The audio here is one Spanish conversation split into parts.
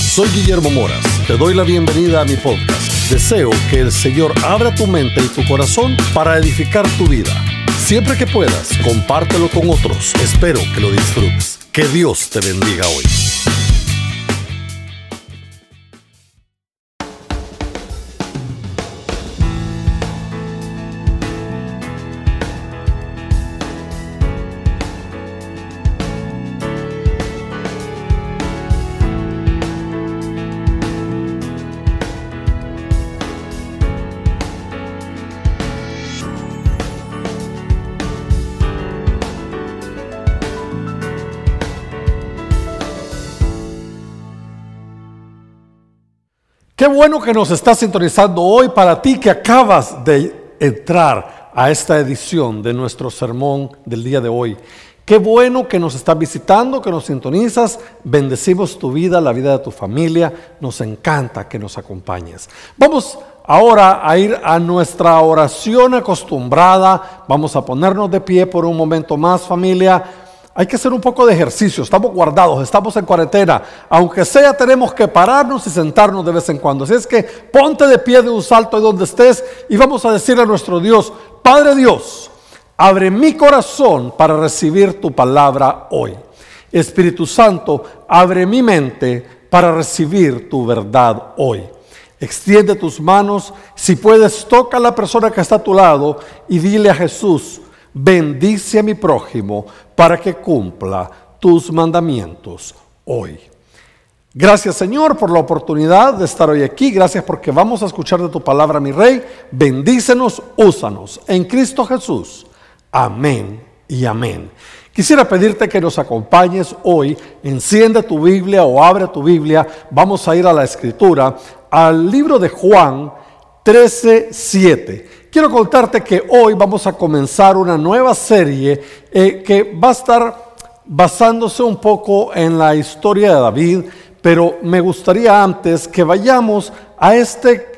Soy Guillermo Moras. Te doy la bienvenida a mi podcast. Deseo que el Señor abra tu mente y tu corazón para edificar tu vida. Siempre que puedas, compártelo con otros. Espero que lo disfrutes. Que Dios te bendiga hoy. Qué bueno que nos estás sintonizando hoy para ti que acabas de entrar a esta edición de nuestro sermón del día de hoy. Qué bueno que nos estás visitando, que nos sintonizas. Bendecimos tu vida, la vida de tu familia. Nos encanta que nos acompañes. Vamos ahora a ir a nuestra oración acostumbrada. Vamos a ponernos de pie por un momento más, familia hay que hacer un poco de ejercicio, estamos guardados, estamos en cuarentena, aunque sea tenemos que pararnos y sentarnos de vez en cuando. Así es que ponte de pie de un salto donde estés y vamos a decirle a nuestro Dios, Padre Dios, abre mi corazón para recibir tu palabra hoy. Espíritu Santo, abre mi mente para recibir tu verdad hoy. Extiende tus manos, si puedes, toca a la persona que está a tu lado y dile a Jesús, bendice a mi prójimo para que cumpla tus mandamientos hoy. Gracias Señor por la oportunidad de estar hoy aquí. Gracias porque vamos a escuchar de tu palabra, mi Rey. Bendícenos, úsanos. En Cristo Jesús. Amén y amén. Quisiera pedirte que nos acompañes hoy. Enciende tu Biblia o abre tu Biblia. Vamos a ir a la escritura, al libro de Juan 13, 7. Quiero contarte que hoy vamos a comenzar una nueva serie eh, que va a estar basándose un poco en la historia de David, pero me gustaría antes que vayamos a este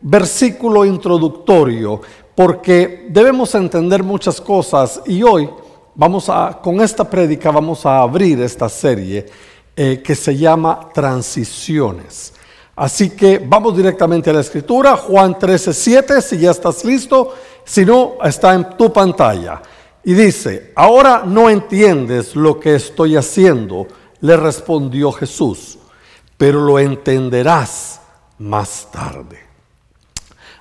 versículo introductorio, porque debemos entender muchas cosas y hoy vamos a, con esta prédica vamos a abrir esta serie eh, que se llama Transiciones. Así que vamos directamente a la escritura, Juan 13, 7, si ya estás listo, si no, está en tu pantalla. Y dice, ahora no entiendes lo que estoy haciendo, le respondió Jesús, pero lo entenderás más tarde.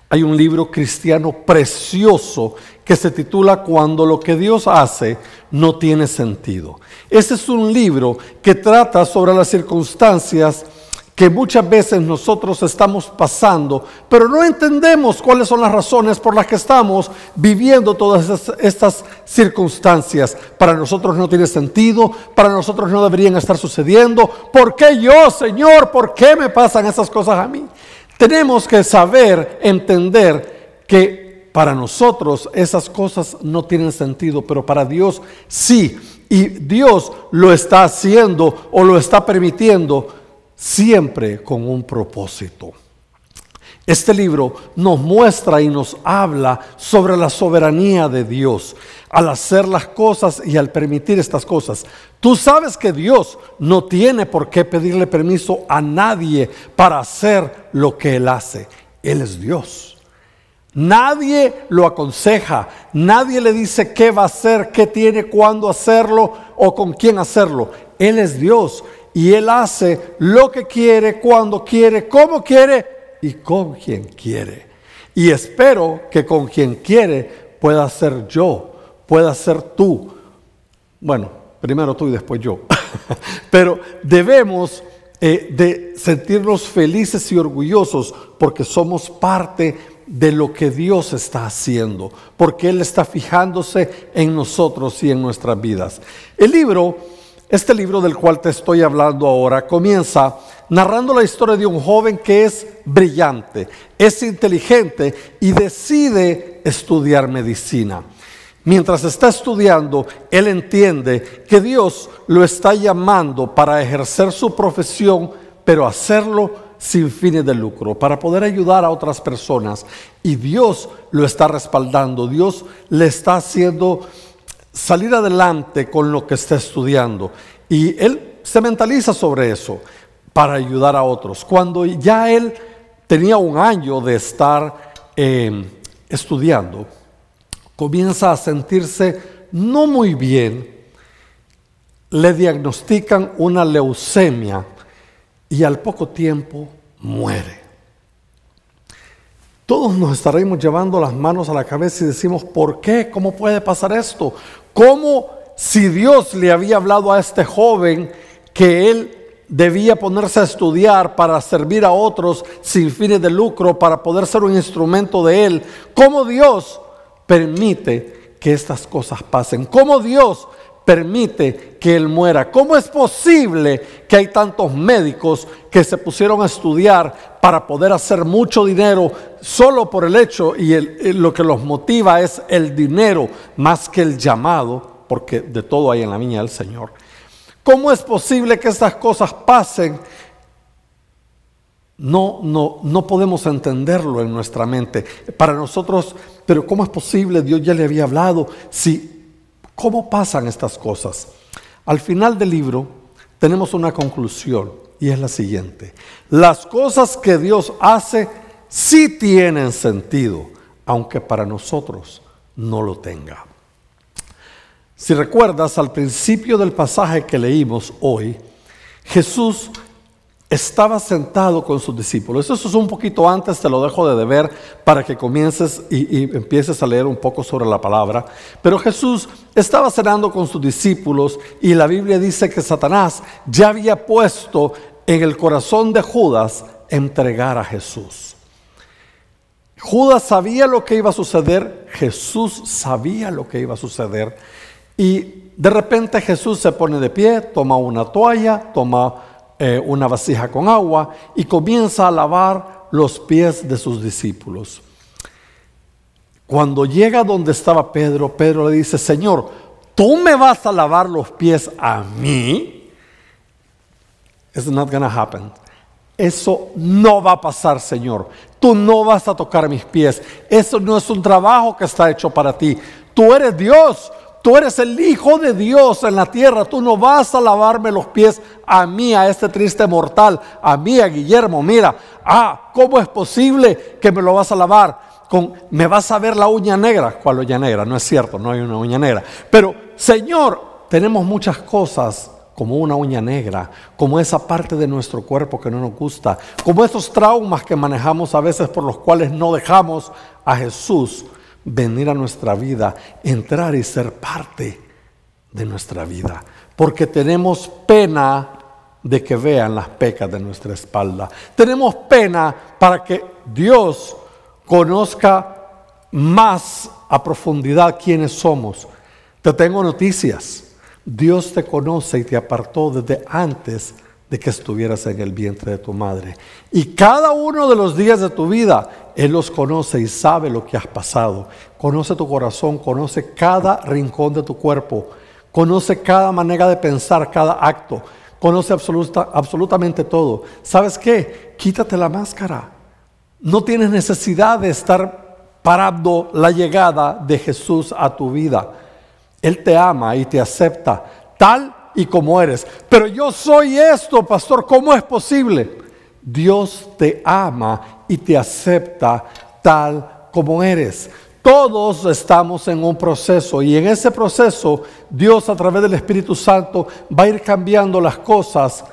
Hay un libro cristiano precioso que se titula Cuando lo que Dios hace no tiene sentido. Ese es un libro que trata sobre las circunstancias que muchas veces nosotros estamos pasando, pero no entendemos cuáles son las razones por las que estamos viviendo todas estas, circunstancias. Para nosotros no tiene sentido, para nosotros no deberían estar sucediendo. ¿Por qué yo, Señor? ¿Por qué me pasan esas cosas a mí? Tenemos que saber, entender que para nosotros esas cosas no tienen sentido, pero para Dios sí. Y Dios lo está haciendo o lo está permitiendo siempre con un propósito. Este libro nos muestra y nos habla sobre la soberanía de Dios al hacer las cosas y al permitir estas cosas. Tú sabes que Dios no tiene por qué pedirle permiso a nadie para hacer lo que Él hace. Él es Dios. Nadie lo aconseja, nadie le dice qué va a hacer, qué tiene, cuándo hacerlo o con quién hacerlo. Él es Dios y Él hace lo que quiere, cuando quiere, como quiere y con quien quiere. Y espero que con quien quiere pueda ser yo, pueda ser tú. Bueno, primero tú y después yo. Pero debemos eh, de sentirnos felices y orgullosos porque somos parte de lo que Dios está haciendo, porque Él está fijándose en nosotros y en nuestras vidas. El libro este libro del cual te estoy hablando ahora comienza narrando la historia de un joven que es brillante, es inteligente y decide estudiar medicina. Mientras está estudiando, él entiende que Dios lo está llamando para ejercer su profesión, pero hacerlo sin fines de lucro, para poder ayudar a otras personas. Y Dios lo está respaldando, Dios le está haciendo salir adelante con lo que está estudiando. Y él se mentaliza sobre eso. para ayudar a otros. Cuando ya él tenía un año de estar eh, estudiando, comienza a sentirse no muy bien, le diagnostican una leucemia y al poco tiempo muere. Todos nos estaremos llevando las manos a la cabeza y decimos, ¿por qué? ¿Cómo puede pasar esto? ¿Cómo si Dios le había hablado a este joven que él debía ponerse a estudiar para servir a otros sin fines de lucro, para poder ser un instrumento de Él. ¿Cómo Dios permite que estas cosas pasen? ¿Cómo Dios permite que Él muera? ¿Cómo es posible que hay tantos médicos que se pusieron a estudiar para poder hacer mucho dinero solo por el hecho y lo que los motiva es el dinero más que el llamado, porque de todo hay en la viña del Señor? ¿Cómo es posible que estas cosas pasen? No, no, no podemos entenderlo en nuestra mente. Para nosotros, pero ¿cómo es posible? Dios ya le había hablado. Si, ¿Cómo pasan estas cosas? Al final del libro tenemos una conclusión y es la siguiente. Las cosas que Dios hace sí tienen sentido, aunque para nosotros no lo tenga. Si recuerdas, al principio del pasaje que leímos hoy, Jesús estaba sentado con sus discípulos. Eso es un poquito antes, te lo dejo de deber para que comiences y, empieces a leer un poco sobre la palabra. Pero Jesús estaba cenando con sus discípulos y la Biblia dice que Satanás ya había puesto en el corazón de Judas entregar a Jesús. Judas sabía lo que iba a suceder, Jesús sabía lo que iba a suceder y de repente Jesús se pone de pie, toma una toalla, toma eh, una vasija con agua y comienza a lavar los pies de sus discípulos. Cuando llega donde estaba Pedro, Pedro le dice, Señor, ¿tú me vas a lavar los pies a mí? It's not gonna happen. Eso no va a pasar, Señor. Tú no vas a tocar mis pies. Eso no es un trabajo que está hecho para ti. Tú eres Dios. Tú eres el Hijo de Dios en la tierra. Tú no vas a lavarme los pies a mí, a este triste mortal, a mí, a Guillermo. Mira, ah, ¿cómo es posible que me lo vas a lavar? Con, me vas a ver la uña negra. ¿Cuál uña negra? No es cierto, no hay una uña negra. Pero, Señor, tenemos muchas cosas como una uña negra, como esa parte de nuestro cuerpo que no nos gusta, como esos traumas que manejamos a veces por los cuales no dejamos a Jesús venir a nuestra vida, entrar y ser parte de nuestra vida. Porque tenemos pena de que vean las pecas de nuestra espalda. Tenemos pena para que Dios conozca más a profundidad quiénes somos. Te tengo noticias. Dios te conoce y te apartó desde antes de que estuvieras en el vientre de tu madre. Y cada uno de los días de tu vida, Él los conoce y sabe lo que has pasado. Conoce tu corazón, conoce cada rincón de tu cuerpo, conoce cada manera de pensar, cada acto, conoce absolutamente todo. ¿Sabes qué? Quítate la máscara. No tienes necesidad de estar parando la llegada de Jesús a tu vida. Él te ama y te acepta tal y como eres. Pero yo soy esto, pastor, ¿cómo es posible? Dios te ama y te acepta tal como eres. Todos estamos en un proceso y en ese proceso Dios a través del Espíritu Santo va a ir cambiando las cosas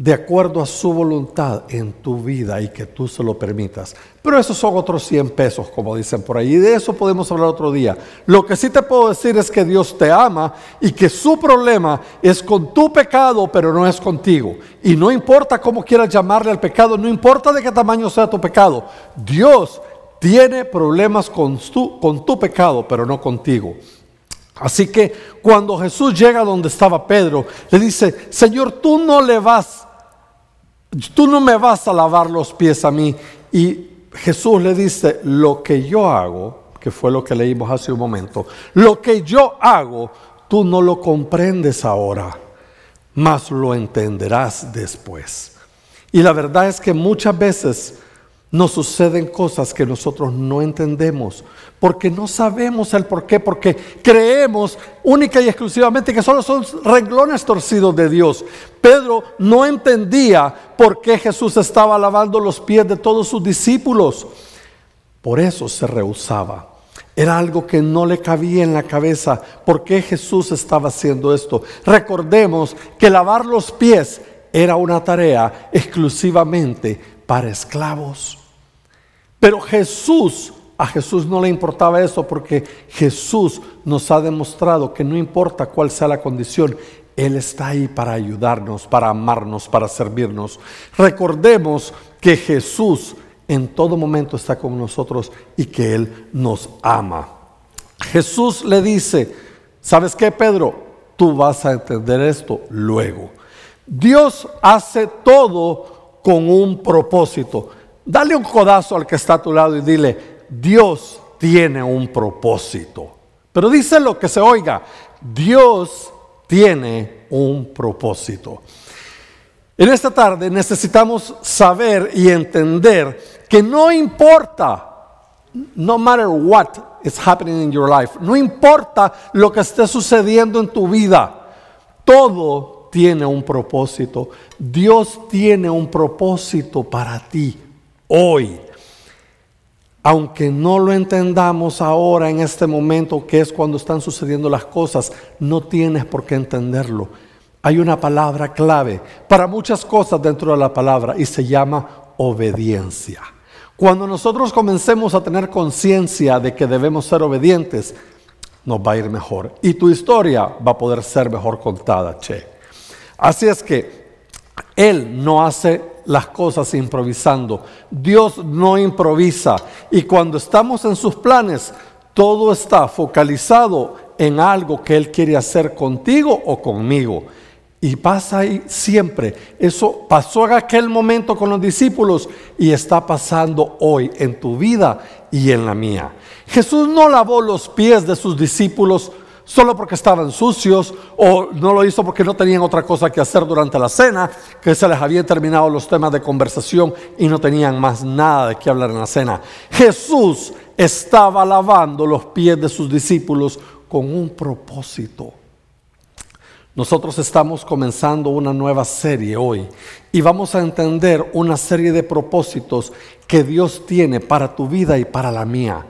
de acuerdo a su voluntad en tu vida y que tú se lo permitas. Pero esos son otros 100 pesos, como dicen por ahí, y de eso podemos hablar otro día. Lo que sí te puedo decir es que Dios te ama y que su problema es con tu pecado, pero no es contigo. Y no importa cómo quieras llamarle al pecado, no importa de qué tamaño sea tu pecado, Dios tiene problemas con tu, con tu pecado, pero no contigo. Así que cuando Jesús llega donde estaba Pedro, le dice, Señor, tú no le vas tú no me vas a lavar los pies a mí. Y Jesús le dice, lo que yo hago, que fue lo que leímos hace un momento, lo que yo hago, tú no lo comprendes ahora, mas lo entenderás después. Y la verdad es que muchas veces nos suceden cosas que nosotros no entendemos, porque no sabemos el por qué, porque creemos única y exclusivamente que solo son renglones torcidos de Dios. Pedro no entendía por qué Jesús estaba lavando los pies de todos sus discípulos. Por eso se rehusaba. Era algo que no le cabía en la cabeza. ¿Por qué Jesús estaba haciendo esto? Recordemos que lavar los pies era una tarea exclusivamente para esclavos. Pero Jesús, a Jesús no le importaba eso porque Jesús nos ha demostrado que no importa cuál sea la condición, Él está ahí para ayudarnos, para amarnos, para servirnos. Recordemos que Jesús en todo momento está con nosotros y que Él nos ama. Jesús le dice, ¿sabes qué, Pedro? Tú vas a entender esto luego. Dios hace todo con un propósito. Dale un codazo al que está a tu lado y dile, Dios tiene un propósito. Pero díselo que se oiga, Dios tiene un propósito. En esta tarde necesitamos saber y entender que no importa, no matter what is happening in your life, no importa lo que esté sucediendo en tu vida, todo tiene un propósito. Dios tiene un propósito para ti hoy. Aunque no lo entendamos ahora en este momento, que es cuando están sucediendo las cosas, no tienes por qué entenderlo. Hay una palabra clave para muchas cosas dentro de la palabra y se llama obediencia. Cuando nosotros comencemos a tener conciencia de que debemos ser obedientes, nos va a ir mejor. Y tu historia va a poder ser mejor contada, che. Así es que Él no hace las cosas improvisando. Dios no improvisa. Y cuando estamos en sus planes, todo está focalizado en algo que Él quiere hacer contigo o conmigo. Y pasa ahí siempre. Eso pasó en aquel momento con los discípulos y está pasando hoy en tu vida y en la mía. Jesús no lavó los pies de sus discípulos solo porque estaban sucios o no lo hizo porque no tenían otra cosa que hacer durante la cena, que se les habían terminado los temas de conversación y no tenían más nada de qué hablar en la cena. Jesús estaba lavando los pies de sus discípulos con un propósito. Nosotros estamos comenzando una nueva serie hoy y vamos a entender una serie de propósitos que Dios tiene para tu vida y para la mía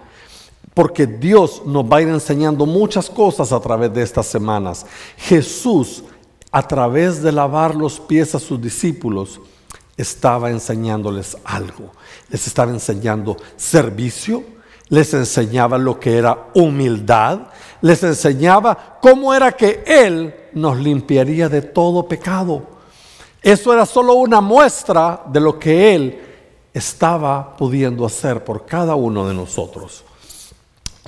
porque Dios nos va a ir enseñando muchas cosas a través de estas semanas. Jesús, a través de lavar los pies a sus discípulos, estaba enseñándoles algo. Les estaba enseñando servicio, les enseñaba lo que era humildad, les enseñaba cómo era que Él nos limpiaría de todo pecado. Eso era solo una muestra de lo que Él estaba pudiendo hacer por cada uno de nosotros.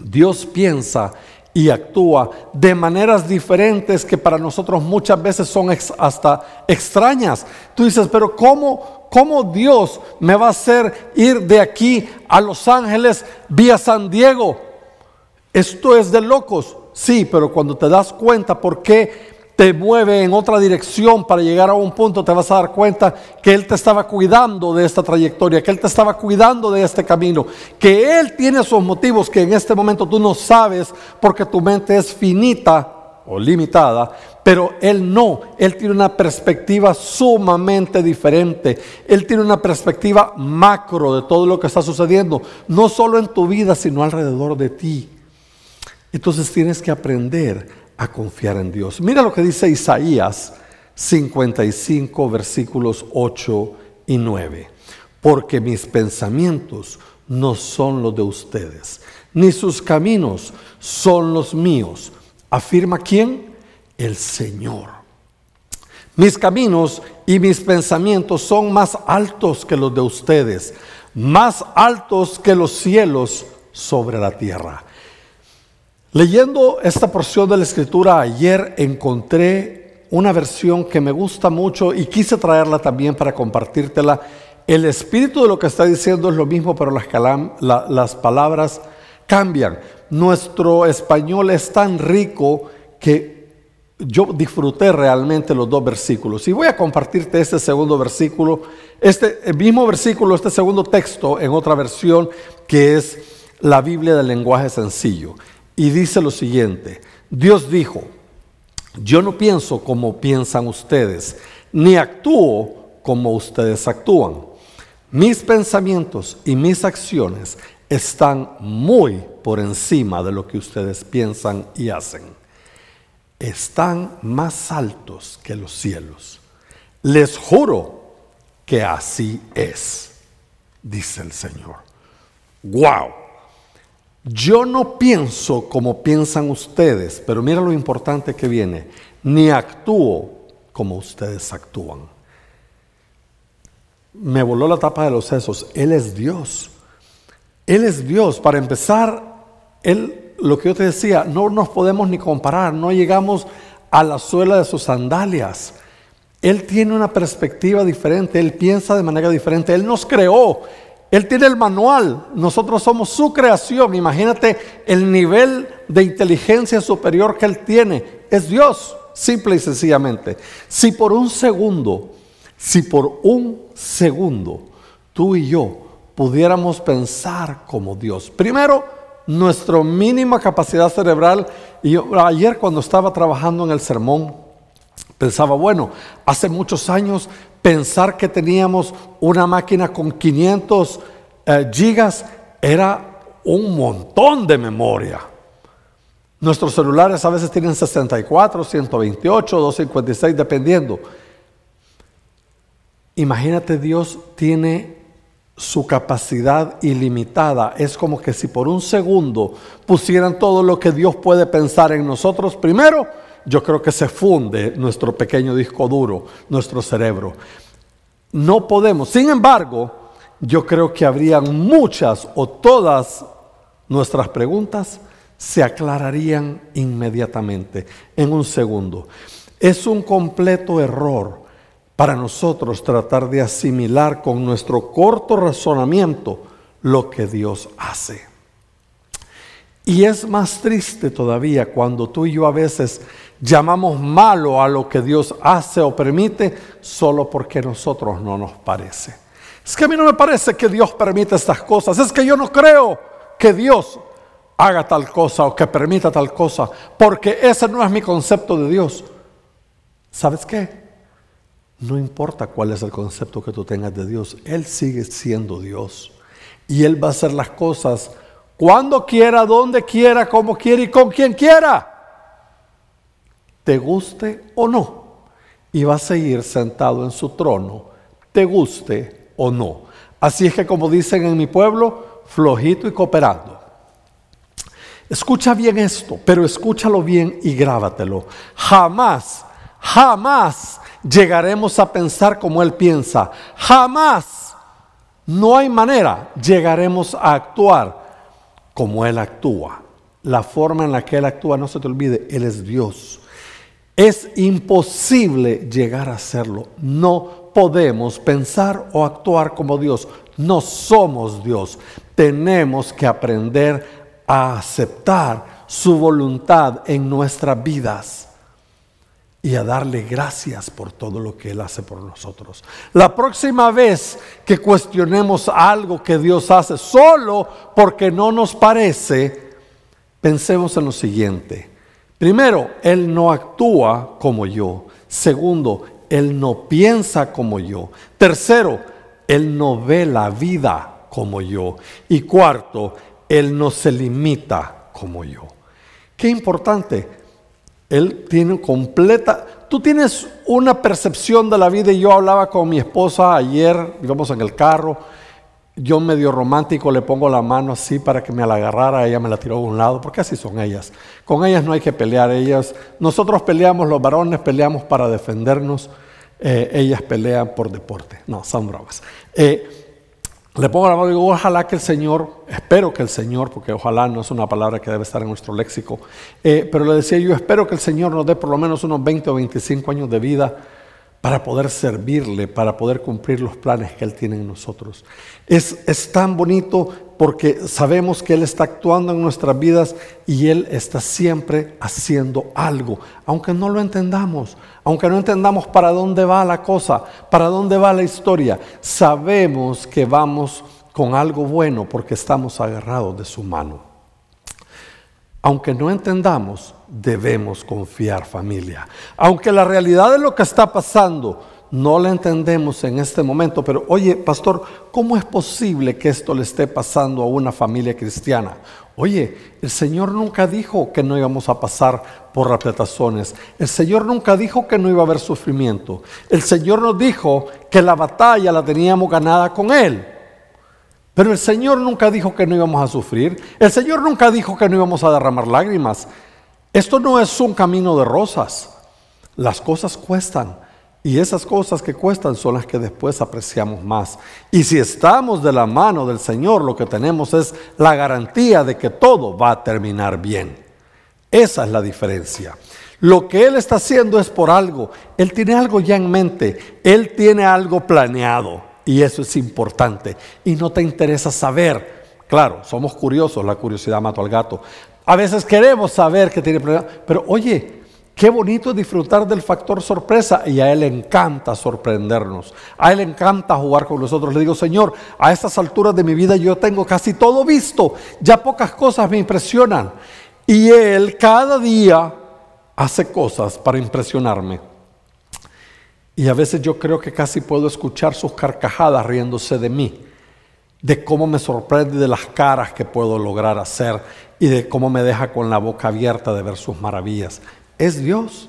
Dios piensa y actúa de maneras diferentes que para nosotros muchas veces son hasta extrañas. Tú dices, pero ¿cómo, ¿cómo Dios me va a hacer ir de aquí a Los Ángeles vía San Diego? Esto es de locos. Sí, pero cuando te das cuenta por qué te mueve en otra dirección para llegar a un punto, te vas a dar cuenta que Él te estaba cuidando de esta trayectoria, que Él te estaba cuidando de este camino, que Él tiene sus motivos que en este momento tú no sabes porque tu mente es finita o limitada, pero Él no, Él tiene una perspectiva sumamente diferente, Él tiene una perspectiva macro de todo lo que está sucediendo, no solo en tu vida, sino alrededor de ti. Entonces tienes que aprender a confiar en Dios. Mira lo que dice Isaías 55, versículos 8 y 9. Porque mis pensamientos no son los de ustedes, ni sus caminos son los míos. ¿Afirma quién? El Señor. Mis caminos y mis pensamientos son más altos que los de ustedes, más altos que los cielos sobre la tierra. Leyendo esta porción de la escritura ayer encontré una versión que me gusta mucho y quise traerla también para compartírtela. El espíritu de lo que está diciendo es lo mismo, pero las, las palabras cambian. Nuestro español es tan rico que yo disfruté realmente los dos versículos. Y voy a compartirte este segundo versículo, este mismo versículo, este segundo texto en otra versión que es la Biblia del lenguaje sencillo. Y dice lo siguiente, Dios dijo, yo no pienso como piensan ustedes, ni actúo como ustedes actúan. Mis pensamientos y mis acciones están muy por encima de lo que ustedes piensan y hacen. Están más altos que los cielos. Les juro que así es, dice el Señor. ¡Wow! Yo no pienso como piensan ustedes, pero mira lo importante que viene, ni actúo como ustedes actúan. Me voló la tapa de los sesos. Él es Dios. Él es Dios. Para empezar, Él, lo que yo te decía, no nos podemos ni comparar, no llegamos a la suela de sus sandalias. Él tiene una perspectiva diferente, Él piensa de manera diferente, Él nos creó, él tiene el manual, nosotros somos su creación. Imagínate el nivel de inteligencia superior que Él tiene. Es Dios, simple y sencillamente. Si por un segundo, si por un segundo tú y yo pudiéramos pensar como Dios. Primero, nuestra mínima capacidad cerebral. Y ayer cuando estaba trabajando en el sermón, pensaba, bueno, hace muchos años pensar que teníamos una máquina con 500 eh, gigas era un montón de memoria. Nuestros celulares a veces tienen 64, 128, 256, dependiendo. Imagínate, Dios tiene su capacidad ilimitada. Es como que si por un segundo pusieran todo lo que Dios puede pensar en nosotros, primero yo creo que se funde nuestro pequeño disco duro, nuestro cerebro. No podemos. Sin embargo, yo creo que habrían muchas o todas nuestras preguntas se aclararían inmediatamente, en un segundo. Es un completo error para nosotros tratar de asimilar con nuestro corto razonamiento lo que Dios hace. Y es más triste todavía cuando tú y yo a veces llamamos malo a lo que Dios hace o permite solo porque a nosotros no nos parece. Es que a mí no me parece que Dios permita estas cosas. Es que yo no creo que Dios haga tal cosa o que permita tal cosa, porque ese no es mi concepto de Dios. ¿Sabes qué? No importa cuál es el concepto que tú tengas de Dios, Él sigue siendo Dios. Y Él va a hacer las cosas cuando quiera, donde quiera, como quiera y con quien quiera te guste o no. Y va a seguir sentado en su trono, te guste o no. Así es que como dicen en mi pueblo, flojito y cooperando. Escucha bien esto, pero escúchalo bien y grábatelo. Jamás, jamás llegaremos a pensar como Él piensa. Jamás, no hay manera, llegaremos a actuar como Él actúa. La forma en la que Él actúa, no se te olvide, Él es Dios. Es imposible llegar a hacerlo. No podemos pensar o actuar como Dios. No somos Dios. Tenemos que aprender a aceptar su voluntad en nuestras vidas y a darle gracias por todo lo que Él hace por nosotros. La próxima vez que cuestionemos algo que Dios hace solo porque no nos parece, pensemos en lo siguiente. Primero, Él no actúa como yo. Segundo, Él no piensa como yo. Tercero, Él no ve la vida como yo. Y cuarto, Él no se limita como yo. Qué importante. Él tiene completa... Tú tienes una percepción de la vida y yo hablaba con mi esposa ayer, íbamos en el carro yo medio romántico le pongo la mano así para que me la agarrara, ella me la tiró a un lado, porque así son ellas. Con ellas no hay que pelear, ellas, nosotros peleamos, los varones peleamos para defendernos, eh, ellas pelean por deporte. No, son bromas. Eh, le pongo la mano y digo, ojalá que el Señor, espero que el Señor, porque ojalá no es una palabra que debe estar en nuestro léxico, eh, pero le decía yo, espero que el Señor nos dé por lo menos unos 20 o 25 años de vida para poder servirle, para poder cumplir los planes que Él tiene en nosotros. Es, es tan bonito porque sabemos que Él está actuando en nuestras vidas y Él está siempre haciendo algo, aunque no lo entendamos, aunque no entendamos para dónde va la cosa, para dónde va la historia, sabemos que vamos con algo bueno porque estamos agarrados de su mano. Aunque no entendamos, debemos confiar familia. Aunque la realidad de lo que está pasando no la entendemos en este momento, pero oye, pastor, ¿cómo es posible que esto le esté pasando a una familia cristiana? Oye, el Señor nunca dijo que no íbamos a pasar por apretazones. El Señor nunca dijo que no iba a haber sufrimiento. El Señor nos dijo que la batalla la teníamos ganada con Él. Pero el Señor nunca dijo que no íbamos a sufrir. El Señor nunca dijo que no íbamos a derramar lágrimas. Esto no es un camino de rosas. Las cosas cuestan. Y esas cosas que cuestan son las que después apreciamos más. Y si estamos de la mano del Señor, lo que tenemos es la garantía de que todo va a terminar bien. Esa es la diferencia. Lo que Él está haciendo es por algo. Él tiene algo ya en mente. Él tiene algo planeado. Y eso es importante. Y no te interesa saber. Claro, somos curiosos. La curiosidad mató al gato. A veces queremos saber que tiene planeado. Pero oye, Qué bonito disfrutar del factor sorpresa y a Él le encanta sorprendernos. A Él le encanta jugar con nosotros. Le digo, Señor, a estas alturas de mi vida yo tengo casi todo visto. Ya pocas cosas me impresionan. Y Él cada día hace cosas para impresionarme. Y a veces yo creo que casi puedo escuchar sus carcajadas riéndose de mí, de cómo me sorprende de las caras que puedo lograr hacer y de cómo me deja con la boca abierta de ver sus maravillas es Dios.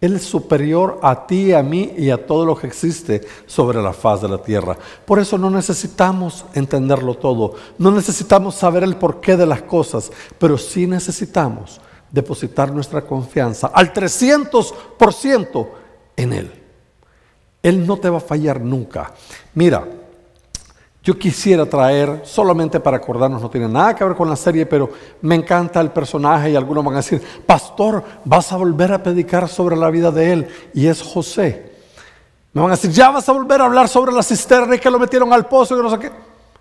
Él es superior a ti, a mí y a todo lo que existe sobre la faz de la tierra. Por eso no necesitamos entenderlo todo, no necesitamos saber el porqué de las cosas, pero sí necesitamos depositar nuestra confianza al 300% en Él. Él no te va a fallar nunca. Mira, yo quisiera traer, solamente para acordarnos, no tiene nada que ver con la serie, pero me encanta el personaje y algunos van a decir, pastor, vas a volver a predicar sobre la vida de él. Y es José. Me van a decir, ya vas a volver a hablar sobre la cisterna y que lo metieron al pozo y no sé qué.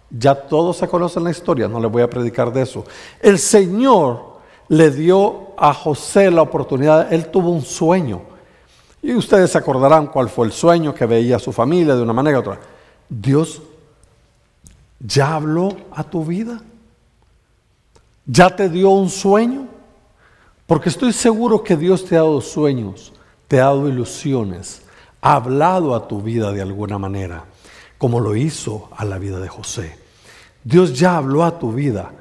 Ya todos se conocen la historia, no le voy a predicar de eso. El Señor le dio a José la oportunidad, él tuvo un sueño. Y ustedes se acordarán cuál fue el sueño que veía su familia de una manera u otra. Dios ¿Ya habló a tu vida? ¿Ya te dio un sueño? Porque estoy seguro que Dios te ha dado sueños, te ha dado ilusiones, ha hablado a tu vida de alguna manera, como lo hizo a la vida de José. Dios ya habló a tu vida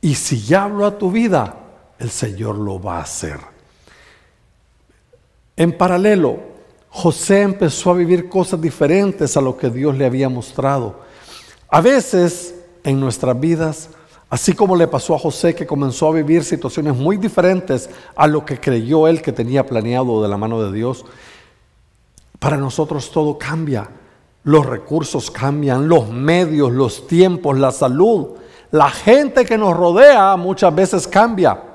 y si ya habló a tu vida, el Señor lo va a hacer. En paralelo, José empezó a vivir cosas diferentes a lo que Dios le había mostrado. A veces en nuestras vidas, así como le pasó a José que comenzó a vivir situaciones muy diferentes a lo que creyó él que tenía planeado de la mano de Dios, para nosotros todo cambia. Los recursos cambian, los medios, los tiempos, la salud, la gente que nos rodea muchas veces cambia.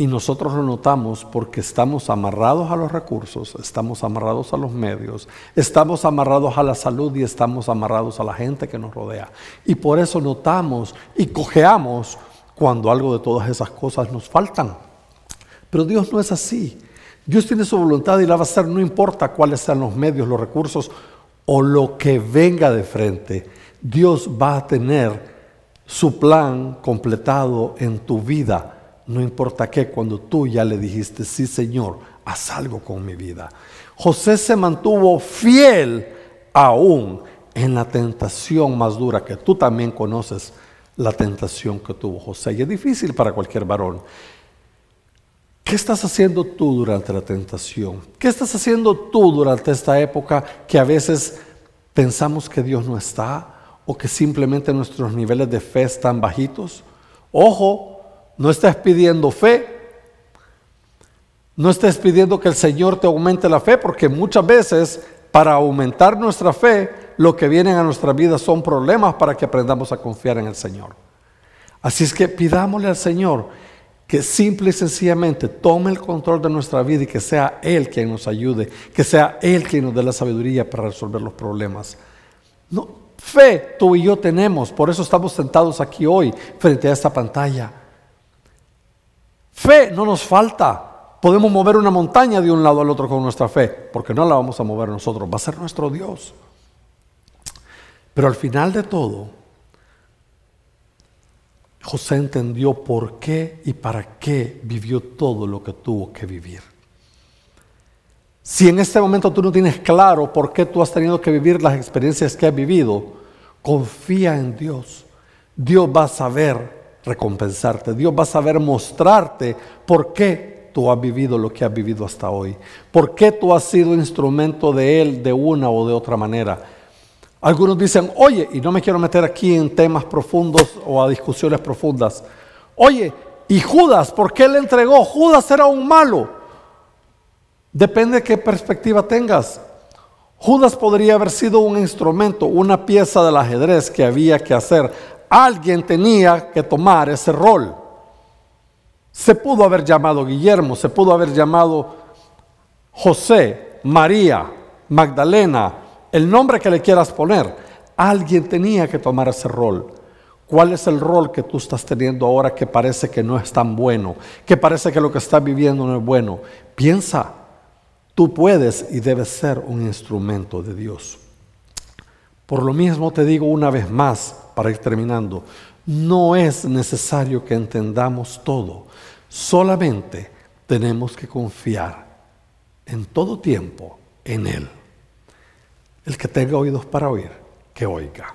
Y nosotros lo notamos porque estamos amarrados a los recursos, estamos amarrados a los medios, estamos amarrados a la salud y estamos amarrados a la gente que nos rodea. Y por eso notamos y cojeamos cuando algo de todas esas cosas nos faltan. Pero Dios no es así. Dios tiene su voluntad y la va a hacer no importa cuáles sean los medios, los recursos o lo que venga de frente. Dios va a tener su plan completado en tu vida no importa qué, cuando tú ya le dijiste, sí Señor, haz algo con mi vida. José se mantuvo fiel aún en la tentación más dura, que tú también conoces la tentación que tuvo José. Y es difícil para cualquier varón. ¿Qué estás haciendo tú durante la tentación? ¿Qué estás haciendo tú durante esta época que a veces pensamos que Dios no está o que simplemente nuestros niveles de fe están bajitos? Ojo, no estás pidiendo fe. No estés pidiendo que el Señor te aumente la fe, porque muchas veces para aumentar nuestra fe, lo que vienen a nuestra vida son problemas para que aprendamos a confiar en el Señor. Así es que pidámosle al Señor que simple y sencillamente tome el control de nuestra vida y que sea Él quien nos ayude, que sea Él quien nos dé la sabiduría para resolver los problemas. Fe tú y yo tenemos, por eso estamos sentados aquí hoy frente a esta pantalla. Fe no nos falta. Podemos mover una montaña de un lado al otro con nuestra fe, porque no la vamos a mover nosotros, va a ser nuestro Dios. Pero al final de todo, José entendió por qué y para qué vivió todo lo que tuvo que vivir. Si en este momento tú no tienes claro por qué tú has tenido que vivir las experiencias que has vivido, confía en Dios. Dios va a saber recompensarte. Dios va a saber mostrarte por qué tú has vivido lo que has vivido hasta hoy. Por qué tú has sido instrumento de Él de una o de otra manera. Algunos dicen, oye, y no me quiero meter aquí en temas profundos o a discusiones profundas. Oye, ¿y Judas? ¿Por qué le entregó? Judas era un malo. Depende de qué perspectiva tengas. Judas podría haber sido un instrumento, una pieza del ajedrez que había que hacer. Alguien tenía que tomar ese rol. Se pudo haber llamado Guillermo, se pudo haber llamado José, María, Magdalena, el nombre que le quieras poner. Alguien tenía que tomar ese rol. ¿Cuál es el rol que tú estás teniendo ahora que parece que no es tan bueno? Que parece que lo que estás viviendo no es bueno. Piensa, tú puedes y debes ser un instrumento de Dios. Por lo mismo te digo una vez más, para ir terminando, no es necesario que entendamos todo, solamente tenemos que confiar en todo tiempo en Él. El que tenga oídos para oír, que oiga.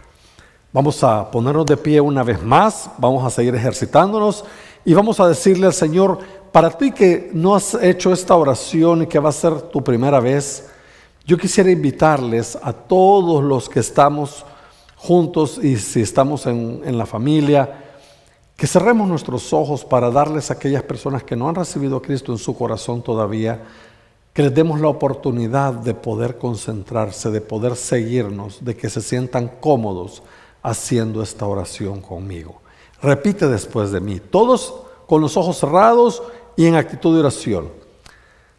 Vamos a ponernos de pie una vez más, vamos a seguir ejercitándonos y vamos a decirle al Señor, para ti que no has hecho esta oración y que va a ser tu primera vez, yo quisiera invitarles a todos los que estamos juntos y si estamos en, la familia, que cerremos nuestros ojos para darles a aquellas personas que no han recibido a Cristo en su corazón todavía, que les demos la oportunidad de poder concentrarse, de poder seguirnos, de que se sientan cómodos haciendo esta oración conmigo. Repite después de mí, todos con los ojos cerrados y en actitud de oración.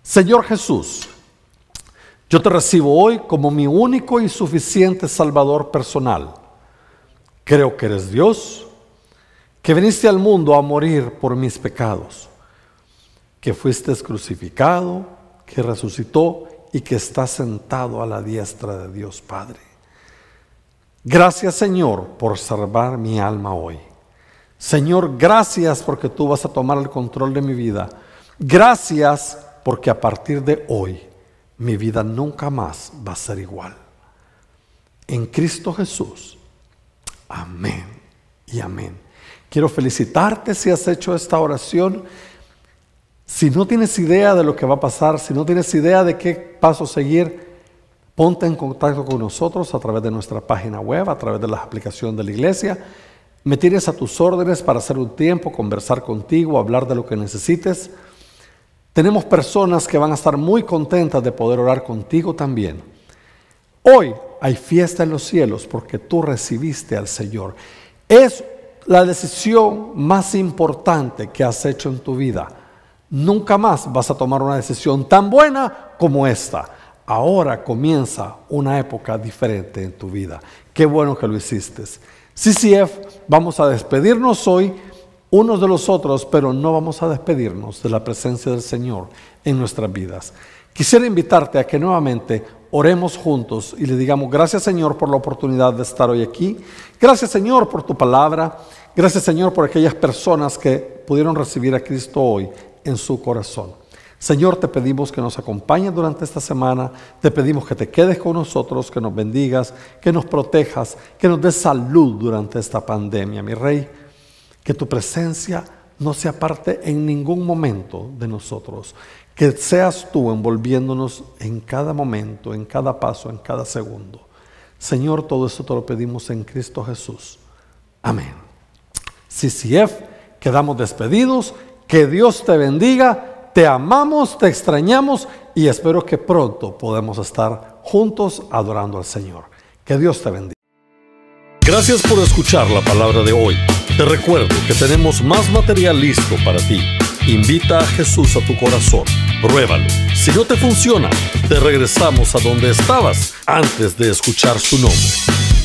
Señor Jesús, yo te recibo hoy como mi único y suficiente Salvador personal. Creo que eres Dios, que viniste al mundo a morir por mis pecados, que fuiste crucificado, que resucitó y que está sentado a la diestra de Dios Padre. Gracias Señor por salvar mi alma hoy. Señor, gracias porque tú vas a tomar el control de mi vida. Gracias porque a partir de hoy mi vida nunca más va a ser igual. En Cristo Jesús. Amén y amén. Quiero felicitarte si has hecho esta oración si no tienes idea de lo que va a pasar, si no tienes idea de qué paso seguir, ponte en contacto con nosotros a través de nuestra página web, a través de la aplicación de la iglesia. Me tienes a tus órdenes para hacer un tiempo, conversar contigo, hablar de lo que necesites. Tenemos personas que van a estar muy contentas de poder orar contigo también. Hoy hay fiesta en los cielos porque tú recibiste al Señor. Es la decisión más importante que has hecho en tu vida Nunca más vas a tomar una decisión tan buena como esta. Ahora comienza una época diferente en tu vida. Qué bueno que lo hiciste. CCF, vamos a despedirnos hoy unos de los otros, pero no vamos a despedirnos de la presencia del Señor en nuestras vidas. Quisiera invitarte a que nuevamente oremos juntos y le digamos gracias Señor por la oportunidad de estar hoy aquí. Gracias Señor por tu palabra. Gracias Señor por aquellas personas que pudieron recibir a Cristo hoy en su corazón. Señor, te pedimos que nos acompañes durante esta semana, te pedimos que te quedes con nosotros, que nos bendigas, que nos protejas, que nos des salud durante esta pandemia, mi Rey, que tu presencia no se aparte en ningún momento de nosotros, que seas tú envolviéndonos en cada momento, en cada paso, en cada segundo. Señor, todo eso te lo pedimos en Cristo Jesús. Amén. CCF, quedamos despedidos que Dios te bendiga, te amamos, te extrañamos y espero que pronto podamos estar juntos adorando al Señor. Que Dios te bendiga. Gracias por escuchar la palabra de hoy. Te recuerdo que tenemos más material listo para ti. Invita a Jesús a tu corazón. Pruébalo. Si no te funciona, te regresamos a donde estabas antes de escuchar su nombre.